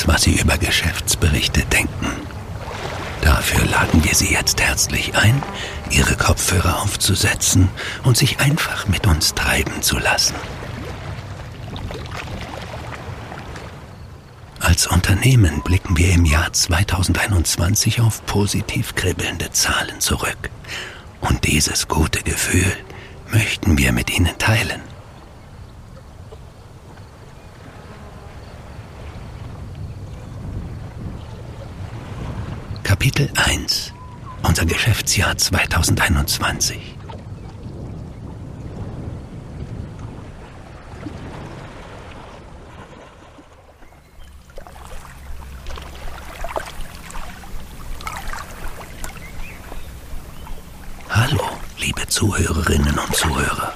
uns, was Sie über Geschäftsberichte denken. Dafür laden wir Sie jetzt herzlich ein, Ihre Kopfhörer aufzusetzen und sich einfach mit uns treiben zu lassen. Als Unternehmen blicken wir im Jahr 2021 auf positiv kribbelnde Zahlen zurück. Und dieses gute Gefühl möchten wir mit Ihnen teilen. Kapitel 1 Unser Geschäftsjahr 2021 Hallo, liebe Zuhörerinnen und Zuhörer.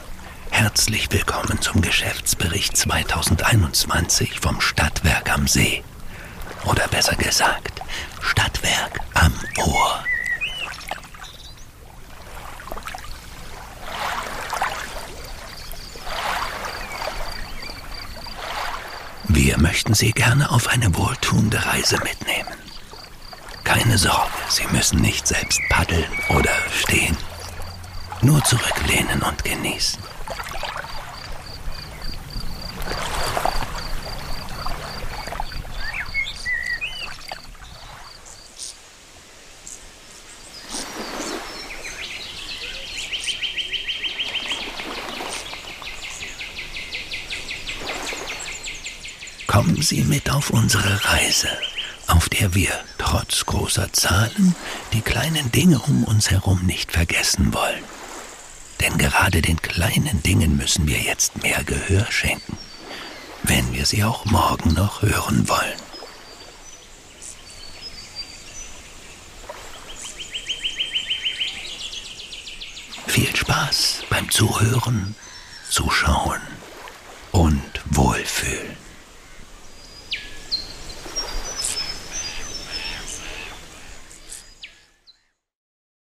Herzlich willkommen zum Geschäftsbericht 2021 vom Stadtwerk am See. Oder besser gesagt, Stadtwerk am Ohr. Wir möchten Sie gerne auf eine wohltuende Reise mitnehmen. Keine Sorge, Sie müssen nicht selbst paddeln oder stehen. Nur zurücklehnen und genießen. Kommen Sie mit auf unsere Reise, auf der wir trotz großer Zahlen die kleinen Dinge um uns herum nicht vergessen wollen. Denn gerade den kleinen Dingen müssen wir jetzt mehr Gehör schenken, wenn wir sie auch morgen noch hören wollen. Viel Spaß beim Zuhören, Zuschauen und Wohlfühlen.